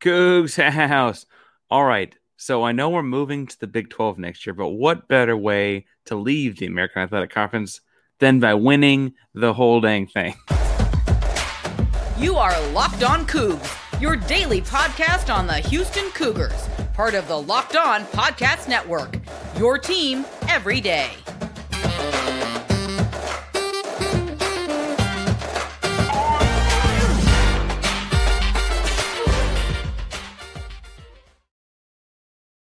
Coogs House. All right. So I know we're moving to the Big 12 next year, but what better way to leave the American Athletic Conference than by winning the whole dang thing? You are Locked On Coogs, your daily podcast on the Houston Cougars, part of the Locked On Podcast Network. Your team every day.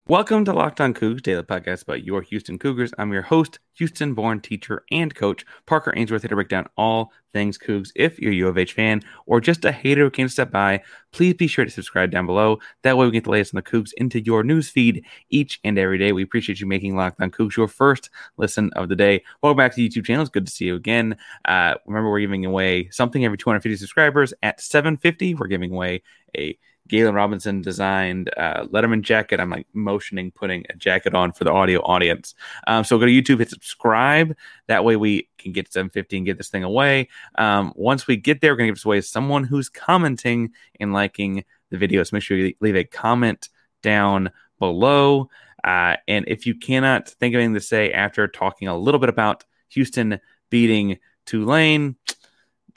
Welcome to Locked On Coogs, daily podcast about your Houston Cougars. I'm your host, Houston born teacher and coach, Parker Ainsworth, here to break down all things Coogs. If you're a U of H fan or just a hater who came to step by, please be sure to subscribe down below. That way we get the latest on the Coogs into your news feed each and every day. We appreciate you making Locked On Coogs your first listen of the day. Welcome back to the YouTube channel. It's good to see you again. Uh, remember, we're giving away something every 250 subscribers. At 750, we're giving away a Galen Robinson designed uh, Letterman jacket. I'm like motioning putting a jacket on for the audio audience. Um, so go to YouTube, hit subscribe. That way we can get to 750 and get this thing away. Um, once we get there, we're going to give this away to someone who's commenting and liking the video. So make sure you leave a comment down below. Uh, and if you cannot think of anything to say after talking a little bit about Houston beating Tulane,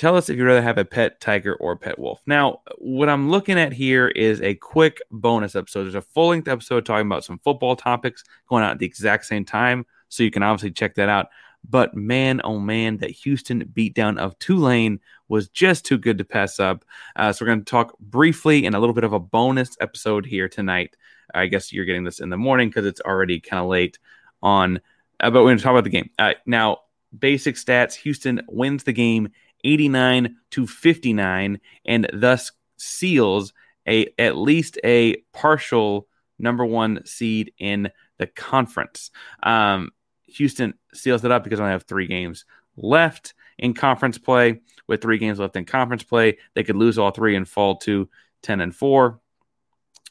tell us if you'd rather have a pet tiger or pet wolf. Now, what I'm looking at here is a quick bonus episode. There's a full length episode talking about some football topics going out at the exact same time. So you can obviously check that out. But man, oh man, that Houston beatdown of Tulane was just too good to pass up. Uh, so we're going to talk briefly in a little bit of a bonus episode here tonight. I guess you're getting this in the morning because it's already kind of late on. Uh, but we're going to talk about the game. Uh, now, basic stats Houston wins the game 89 to 59 and thus seals a at least a partial number one seed in the conference. Um, Houston seals it up because they only have three games left in conference play. With three games left in conference play, they could lose all three and fall to 10 and 4.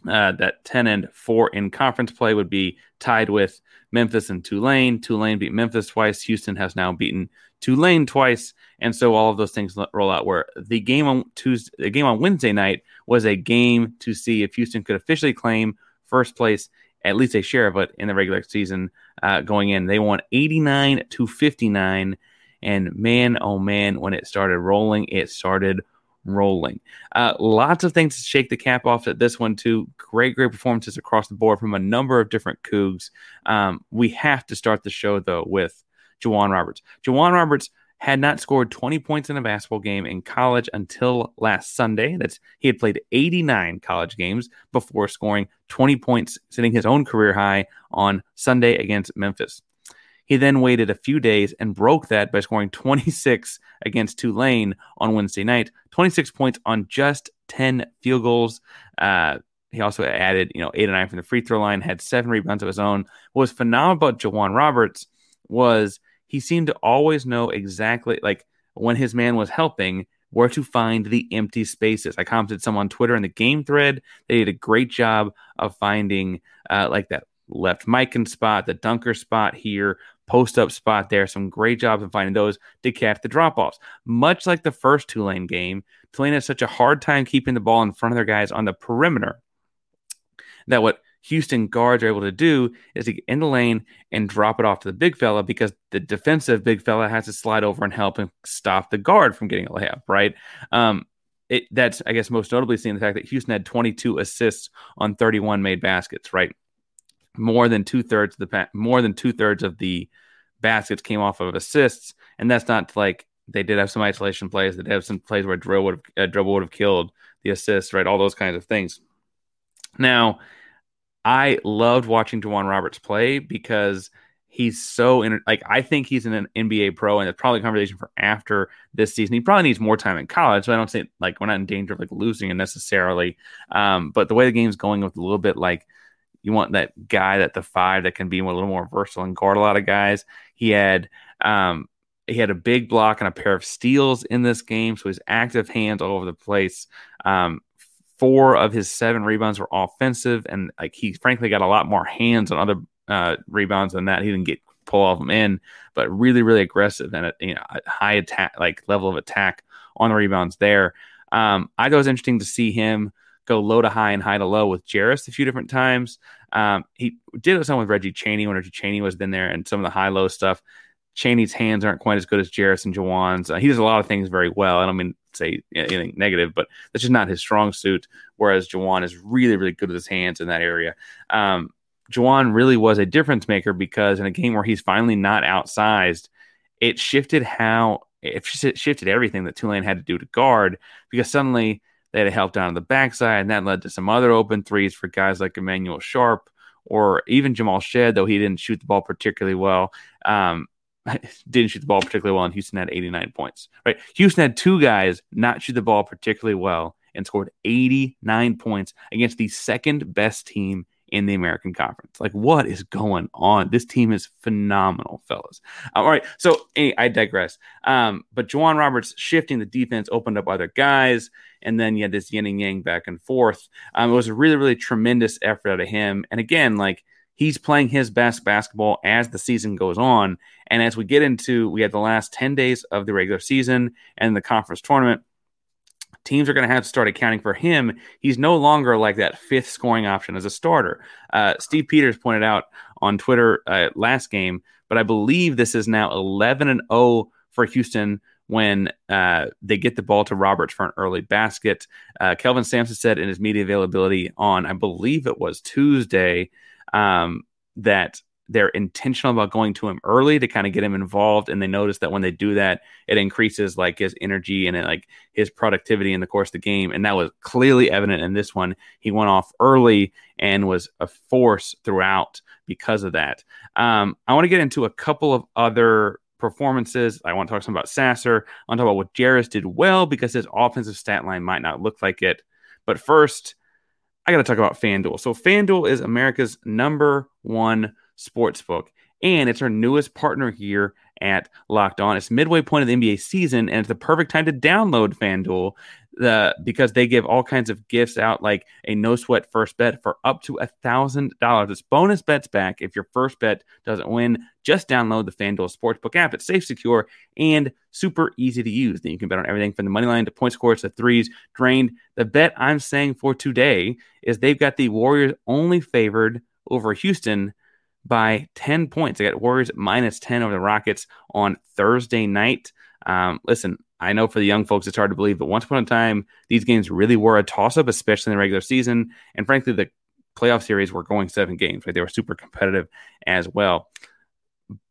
Uh, that 10 and 4 in conference play would be tied with Memphis and Tulane. Tulane beat Memphis twice. Houston has now beaten Tulane twice, and so all of those things roll out. Where the game on Tuesday, the game on Wednesday night was a game to see if Houston could officially claim first place, at least a share of it in the regular season uh, going in. They won 89 to 59, and man, oh man, when it started rolling, it started rolling. Uh, lots of things to shake the cap off at this one too. Great, great performances across the board from a number of different Coogs. Um, we have to start the show though with J'Wan Roberts. J'Wan Roberts had not scored 20 points in a basketball game in college until last Sunday. That's he had played 89 college games before scoring 20 points, setting his own career high on Sunday against Memphis. He then waited a few days and broke that by scoring 26 against Tulane on Wednesday night, 26 points on just 10 field goals. Uh, he also added, you know, eight or nine from the free throw line, had seven rebounds of his own. What was phenomenal about J'Wan Roberts was he seemed to always know exactly like when his man was helping where to find the empty spaces. I commented some on Twitter in the game thread. They did a great job of finding uh, like that left Mikan spot, the dunker spot here, post up spot there. Some great jobs of finding those to catch the drop offs. Much like the first Tulane game, Tulane has such a hard time keeping the ball in front of their guys on the perimeter that what Houston guards are able to do is to get in the lane and drop it off to the big fella because the defensive big fella has to slide over and help and stop the guard from getting a layup, right? Um, it, that's, I guess, most notably seeing the fact that Houston had 22 assists on 31 made baskets, right? More than two thirds of the more than two thirds of the baskets came off of assists, and that's not like they did have some isolation plays. They did have some plays where dribble would have, uh, dribble would have killed the assists, right? All those kinds of things. Now, I loved watching J'Wan Roberts play because he's so in, like I think he's an NBA pro, and it's probably a conversation for after this season. He probably needs more time in college, so I don't say like we're not in danger of like losing it necessarily. Um, but the way the game's going with a little bit like you want that guy that the five that can be a little more versatile and guard a lot of guys. He had um, he had a big block and a pair of steals in this game, so his active hands all over the place. Um, four of his seven rebounds were offensive, and like he frankly got a lot more hands on other uh, rebounds than that. He didn't get pull all of them in, but really, really aggressive and a, you know a high attack like level of attack on the rebounds there. Um, I thought it was interesting to see him go low to high and high to low with Jarace a few different times. Um, he did some with Reggie Chaney when Reggie Chaney was in there and some of the high low stuff. Chaney's hands aren't quite as good as Jarace and J'Wan's. Uh, he does a lot of things very well. I don't mean to say anything negative, but that's just not his strong suit. Whereas J'Wan is really, really good with his hands in that area. Um, J'Wan really was a difference maker because in a game where he's finally not outsized, it shifted how it shifted everything that Tulane had to do to guard because suddenly they had help down on the backside, and that led to some other open threes for guys like Emanuel Sharp or even Jamal Shead, though he didn't shoot the ball particularly well. Um, didn't shoot the ball particularly well, and Houston had 89 points. Right, Houston had two guys not shoot the ball particularly well and scored 89 points against the second best team in the American Conference. Like, what is going on? This team is phenomenal, fellas. All right, so I digress. Um, but J'Wan Roberts shifting the defense opened up other guys, and then you had this yin and yang back and forth. Um, it was a really, really tremendous effort out of him. And again, like he's playing his best basketball as the season goes on. And as we get into, we had the last 10 days of the regular season and the conference tournament teams are going to have to start accounting for him. He's no longer like that fifth scoring option as a starter. Uh, Steve Peters pointed out on Twitter uh, last game, but I believe this is now 11 and 0 for Houston when uh, they get the ball to Roberts for an early basket. Uh, Kelvin Sampson said in his media availability on, I believe it was Tuesday, um, that they're intentional about going to him early to kind of get him involved and they notice that when they do that it increases like his energy and it, like his productivity in the course of the game and that was clearly evident in this one. He went off early and was a force throughout because of that. Um, i want to get into a couple of other performances. I want to talk some about sasser. I want to talk about what Jarace did well because his offensive stat line might not look like it. But first I got to talk about FanDuel. So, FanDuel is America's number one Sportsbook. And it's our newest partner here at Locked On. It's midway point of the NBA season, and it's the perfect time to download FanDuel the, because they give all kinds of gifts out, like a no sweat first bet for up to a thousand dollars. It's bonus bets back if your first bet doesn't win. Just download the FanDuel Sportsbook app. It's safe, secure, and super easy to use. Then you can bet on everything from the money line to point scores to threes drained. The bet I'm saying for today is they've got the Warriors only favored over Houston by 10 points. I got Warriors minus 10 over the Rockets on Thursday night. Um, listen, I know for the young folks, it's hard to believe, but once upon a time, these games really were a toss up, especially in the regular season. And frankly, the playoff series were going seven games, right? They were super competitive as well.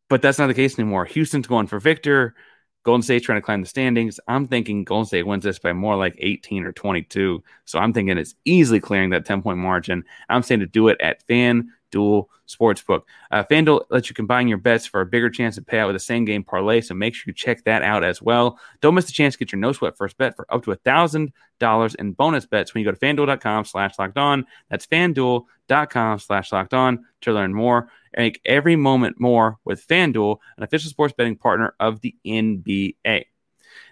But that's not the case anymore. Houston's going for Victor. Golden State's trying to climb the standings. I'm thinking Golden State wins this by more like 18 or 22. So I'm thinking it's easily clearing that 10 point margin. I'm saying to do it at Fan Dual Sportsbook. Uh, FanDuel lets you combine your bets for a bigger chance to pay out with a same game parlay, so make sure you check that out as well. Don't miss the chance to get your no sweat first bet for up to a thousand dollars in bonus bets when you go to fanduel.com slash locked on. That's fanduel.com slash locked on to learn more. Make every moment more with FanDuel, an official sports betting partner of the NBA.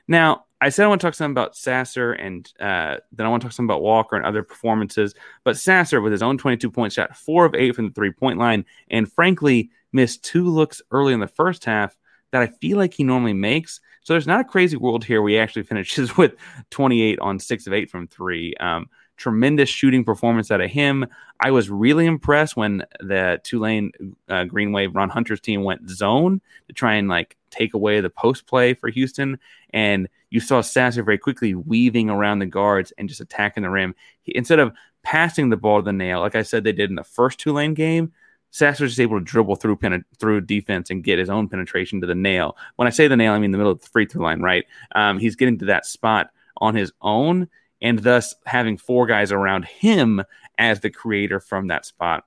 Now, I said I want to talk some about Sasser and uh, then I want to talk some about Walker and other performances. But Sasser, with his own 22 point shot, four of eight from the three point line, and frankly, missed two looks early in the first half that I feel like he normally makes. So there's not a crazy world here where he actually finishes with 28 on six of eight from three. Um, tremendous shooting performance out of him. I was really impressed when the Tulane uh, Green Wave Ron Hunter's team went zone to try and like take away the post play for Houston. And you saw Sasser very quickly weaving around the guards and just attacking the rim. He, instead of passing the ball to the nail, like I said they did in the first Tulane game, Sasser was just able to dribble through through defense and get his own penetration to the nail. When I say the nail, I mean the middle of the free throw line, right? Um, he's getting to that spot on his own and thus having four guys around him as the creator from that spot.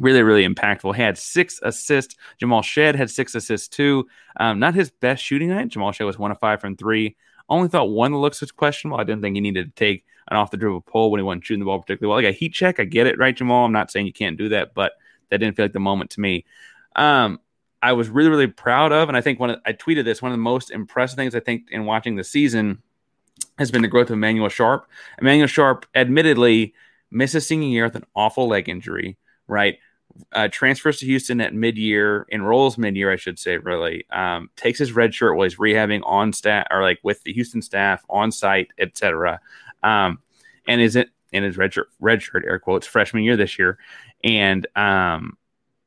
Really, really impactful. He had six assists. Jamal Shead had six assists too. Um, not his best shooting night. Jamal Shead was one of five from three. Only thought one looks was questionable. I didn't think he needed to take an off the dribble pull when he wasn't shooting the ball particularly well. Like a heat check, I get it, right, Jamal? I'm not saying you can't do that, but that didn't feel like the moment to me. Um, I was really, really proud of, and I think when I tweeted this, one of the most impressive things I think in watching the season has been the growth of Emanuel Sharp. Emanuel Sharp, admittedly, misses senior year with an awful leg injury, right? Uh, transfers to Houston at mid-year, enrolls mid-year, I should say, really. Um, takes his red shirt while he's rehabbing on staff or like with the Houston staff on site, etc. Um, and is it in his red shirt, red shirt air quotes freshman year this year, and um,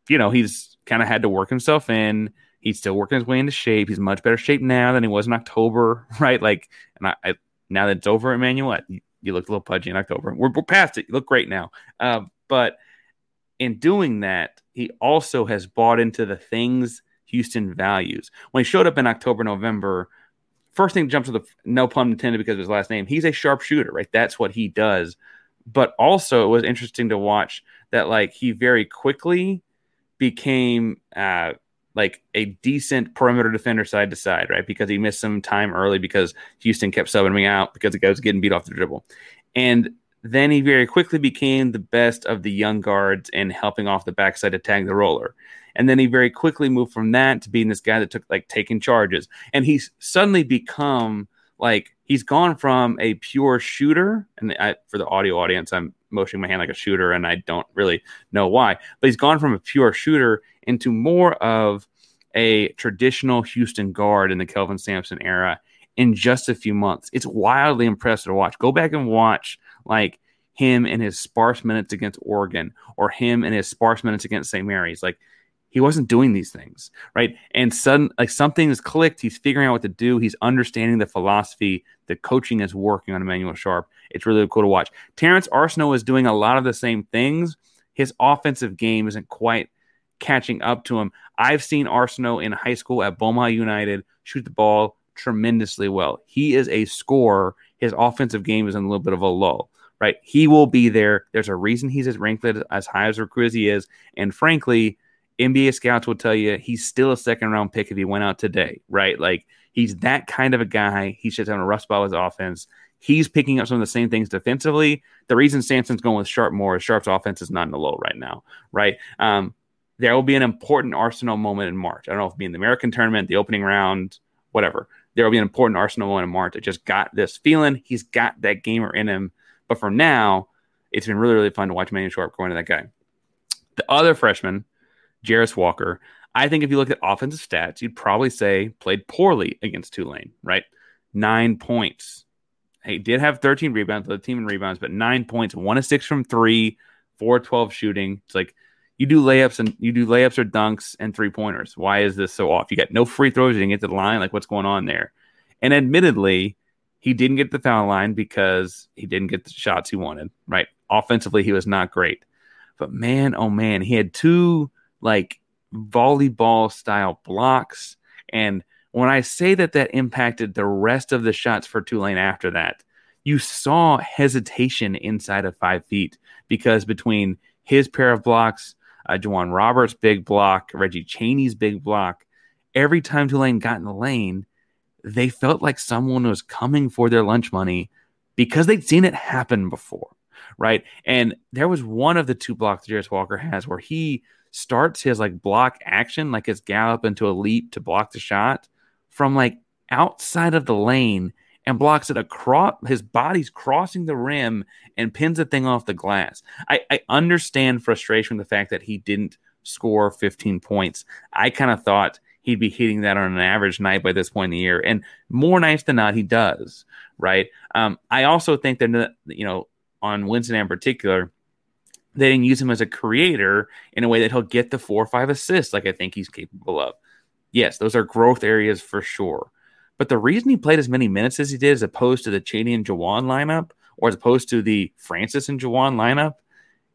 you know he's kind of had to work himself in. He's still working his way into shape. He's much better shape now than he was in October, right? Like, and I, I now that it's over, Emanuel, you, you looked a little pudgy in October. We're, we're past it. You look great now. Uh, but in doing that, he also has bought into the things Houston values. When he showed up in October, November, first thing jumps to the no pun intended because of his last name. He's a sharpshooter, right? That's what he does. But also, it was interesting to watch that like he very quickly became uh, like a decent perimeter defender side to side, right? Because he missed some time early because Houston kept subbing me out because the guy was getting beat off the dribble, and then he very quickly became the best of the young guards and helping off the backside to tag the roller. And then he very quickly moved from that to being this guy that took like taking charges. And he's suddenly become like he's gone from a pure shooter. And I, for the audio audience, I'm motioning my hand like a shooter, and I don't really know why. But he's gone from a pure shooter into more of a traditional Houston guard in the Kelvin Sampson era in just a few months. It's wildly impressive to watch. Go back and watch like him in his sparse minutes against Oregon or him in his sparse minutes against St. Mary's. Like he wasn't doing these things, right? And sudden like something has clicked. He's figuring out what to do. He's understanding the philosophy. The coaching is working on Emanuel Sharp. It's really cool to watch. Terrance Arceneaux is doing a lot of the same things. His offensive game isn't quite catching up to him. I've seen Arceneaux in high school at Beaumont United shoot the ball tremendously well. He is a scorer. His offensive game is in a little bit of a lull right? He will be there. There's a reason he's as ranked as high as recruit as he is. And frankly, NBA scouts will tell you he's still a second round pick if he went out today, right? Like he's that kind of a guy. He's just having a spot with his offense. He's picking up some of the same things defensively. The reason Sampson's going with Sharp more is Sharp's offense is not in the low right now, right? Um, there will be an important Arceneaux moment in March. I don't know if it'll be in the American tournament, the opening round, whatever. There will be an important Arceneaux moment in March. I just got this feeling he's got that gamer in him but for now, it's been really, really fun to watch Manny Sharp going to that guy. The other freshman, Jarace Walker, I think if you look at offensive stats, you'd probably say played poorly against Tulane, right? Nine points. He did have 13 rebounds, the team in rebounds, but nine points, one of six from three, four 12 shooting. It's like you do layups and you do layups or dunks and three pointers. Why is this so off? You got no free throws, you didn't get to the line. Like what's going on there? And admittedly, he didn't get the foul line because he didn't get the shots he wanted, right? Offensively, he was not great. But man, oh man, he had two like volleyball style blocks. And when I say that that impacted the rest of the shots for Tulane after that, you saw hesitation inside of five feet because between his pair of blocks, uh, J'Wan Roberts' big block, Reggie Chaney's big block, every time Tulane got in the lane, they felt like someone was coming for their lunch money because they'd seen it happen before, right? And there was one of the two blocks Jarace Walker has where he starts his like block action, like his gallop into a leap to block the shot from like outside of the lane and blocks it across his body's crossing the rim and pins the thing off the glass. I, I understand frustration with the fact that he didn't score 15 points. I kind of thought he'd be hitting that on an average night by this point in the year. And more nights than not, he does, right? Um, I also think that, you know, on Wednesday in particular, they didn't use him as a creator in a way that he'll get the four or five assists like I think he's capable of. Yes, those are growth areas for sure. But the reason he played as many minutes as he did, as opposed to the Chaney and J'Wan lineup, or as opposed to the Francis and J'Wan lineup,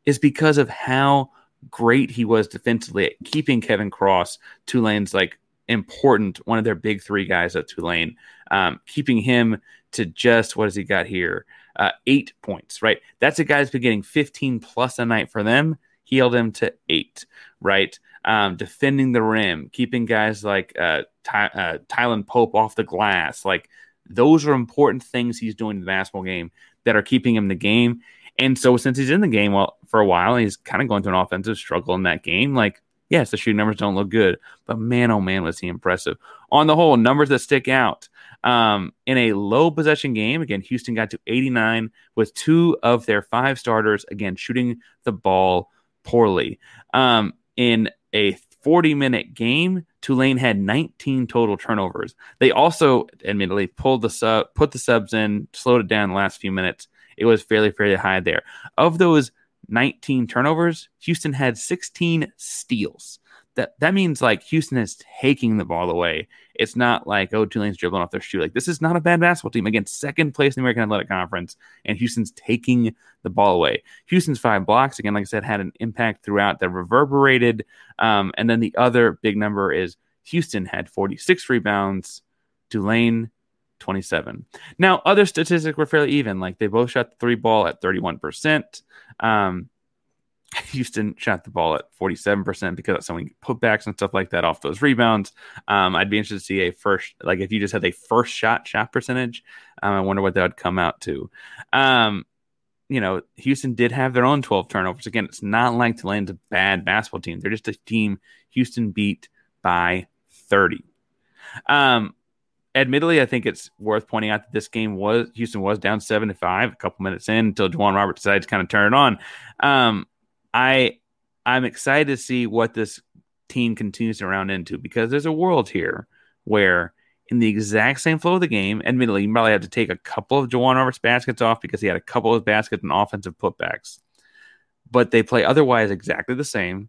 is because of how great he was defensively at keeping Kevin Cross, Tulane's like important, one of their big three guys at Tulane, um, keeping him to just what has he got here? Uh, eight points, right? That's a guy that's been getting 15 plus a night for them. He held him to eight, right? Um, defending the rim, keeping guys like uh, Ty- uh, Tylan Pope off the glass. Like those are important things he's doing in the basketball game that are keeping him in the game. And so since he's in the game well for a while, he's kind of going through an offensive struggle in that game. Like yes, the shooting numbers don't look good, but man, oh man, was he impressive. On the whole, numbers that stick out. Um, in a low possession game, again, Houston got to 89 with two of their five starters, again, shooting the ball poorly. Um, in a 40 minute game, Tulane had 19 total turnovers. They also, admittedly, pulled the sub, put the subs in, slowed it down the last few minutes. it was fairly, fairly high there. Of those 19 turnovers, Houston had 16 steals. That that means like Houston is taking the ball away. It's not like oh Tulane's dribbling off their shoe. Like this is not a bad basketball team. Again, second place in the American Athletic Conference, and Houston's taking the ball away. Houston's five blocks again, like I said, had an impact throughout that reverberated. Um, and then the other big number is Houston had 46 rebounds, Tulane 27. Now, other statistics were fairly even. Like they both shot the three ball at 31%. Um, Houston shot the ball at 47% because of so many putbacks and stuff like that off those rebounds. Um, I'd be interested to see a first, like if you just had a first shot shot percentage, um, I wonder what that would come out to. Um, you know, Houston did have their own 12 turnovers. Again, it's not like Tulane's a bad basketball team. They're just a team Houston beat by 30. Um, admittedly, I think it's worth pointing out that this game was Houston was down seven to five a couple minutes in until J'Wan Roberts decided to kind of turn it on. Um, I I'm excited to see what this team continues to round into because there's a world here where in the exact same flow of the game, admittedly, you probably have to take a couple of J'Wan Roberts baskets off because he had a couple of baskets and offensive putbacks. But they play otherwise exactly the same.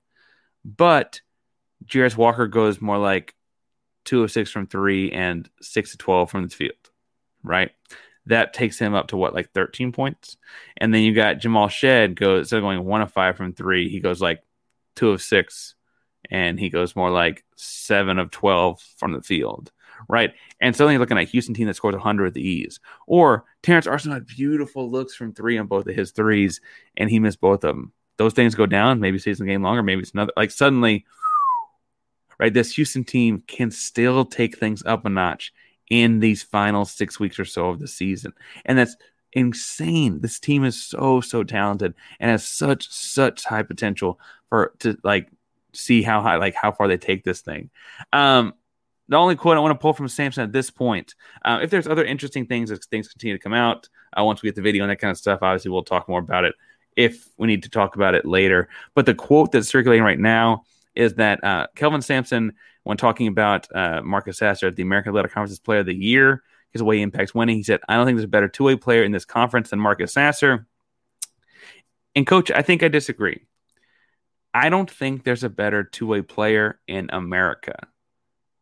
But Jarace Walker goes more like two of six from three and six to 12 from the field, right? That takes him up to what, like 13 points? And then you got Jamal Shead goes, instead of going one of five from three, he goes like two of six and he goes more like seven of 12 from the field, right? And suddenly you're looking at a Houston team that scores 100 with the ease. Or Terrance Arceneaux had beautiful looks from three on both of his threes, and he missed both of them. Those things go down, maybe stays in the game longer, maybe it's another. Like suddenly, right? This Houston team can still take things up a notch in these final six weeks or so of the season. And that's insane. This team is so, so talented and has such, such high potential for to like see how high, like how far they take this thing. Um, the only quote I want to pull from Sampson at this point, uh, if there's other interesting things as things continue to come out, uh, once we get the video and that kind of stuff, obviously we'll talk more about it if we need to talk about it later. But the quote that's circulating right now is that uh, Kelvin Sampson, when talking about uh, Marcus Sasser, at the American Athletic Conference's Player of the Year, his way impacts winning, he said, "I don't think there's a better two-way player in this conference than Marcus Sasser." And coach, I think I disagree. I don't think there's a better two-way player in America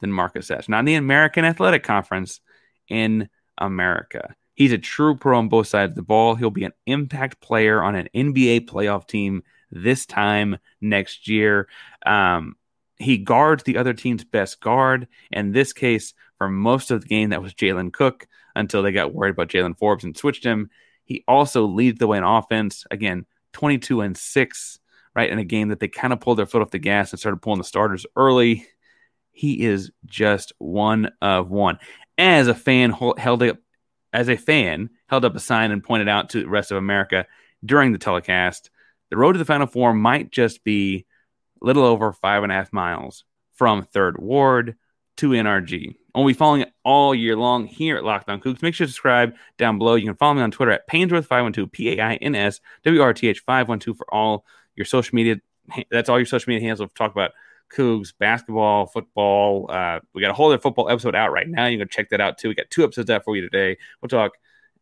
than Marcus Sasser. Not in the American Athletic Conference, in America. He's a true pro on both sides of the ball. He'll be an impact player on an NBA playoff team this time next year. Um, he guards the other team's best guard. In this case, for most of the game, that was Jalen Cook until they got worried about Jaylen Forbes and switched him. He also leads the way in offense. Again, 22 and 6, right? In a game that they kind of pulled their foot off the gas and started pulling the starters early. He is just one of one. As a fan held up, as a fan held up a sign and pointed out to the rest of America during the telecast the road to the Final Four might just be a little over five and a half miles from Third Ward to NRG. We'll be following it all year long here at Locked On Coogs. Make sure to subscribe down below. You can follow me on Twitter at Painsworth512, P A I N S W R T H 512 for all your social media. That's all your social media handles. We'll talk about Coogs, basketball, football. Uh, we got a whole other football episode out right now. You can check that out too. We got two episodes out for you today. We'll talk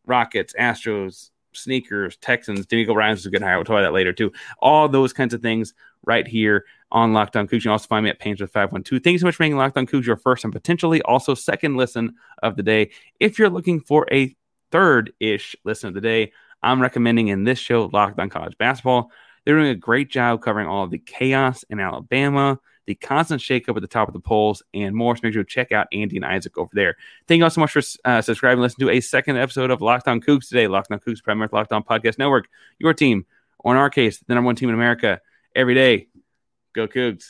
Rockets, Astros, sneakers, Texans, DeMeco Ryans is a good hire. We'll talk about that later too. All those kinds of things right here on Locked On Coogs. You can also find me at Painsworth 512. Thanks so much for making Locked On Coogs your first and potentially also second listen of the day. If you're looking for a third ish listen of the day, I'm recommending in this show Locked On College Basketball. They're doing a great job covering all of the chaos in Alabama, the constant shakeup at the top of the polls, and more. So make sure to check out Andy and Isaac over there. Thank you all so much for uh, subscribing. Listen to a second episode of Locked On Coogs today. Locked On Coogs, Premier Locked On Podcast Network. Your team, or in our case, the number one team in America, every day. Go Coogs.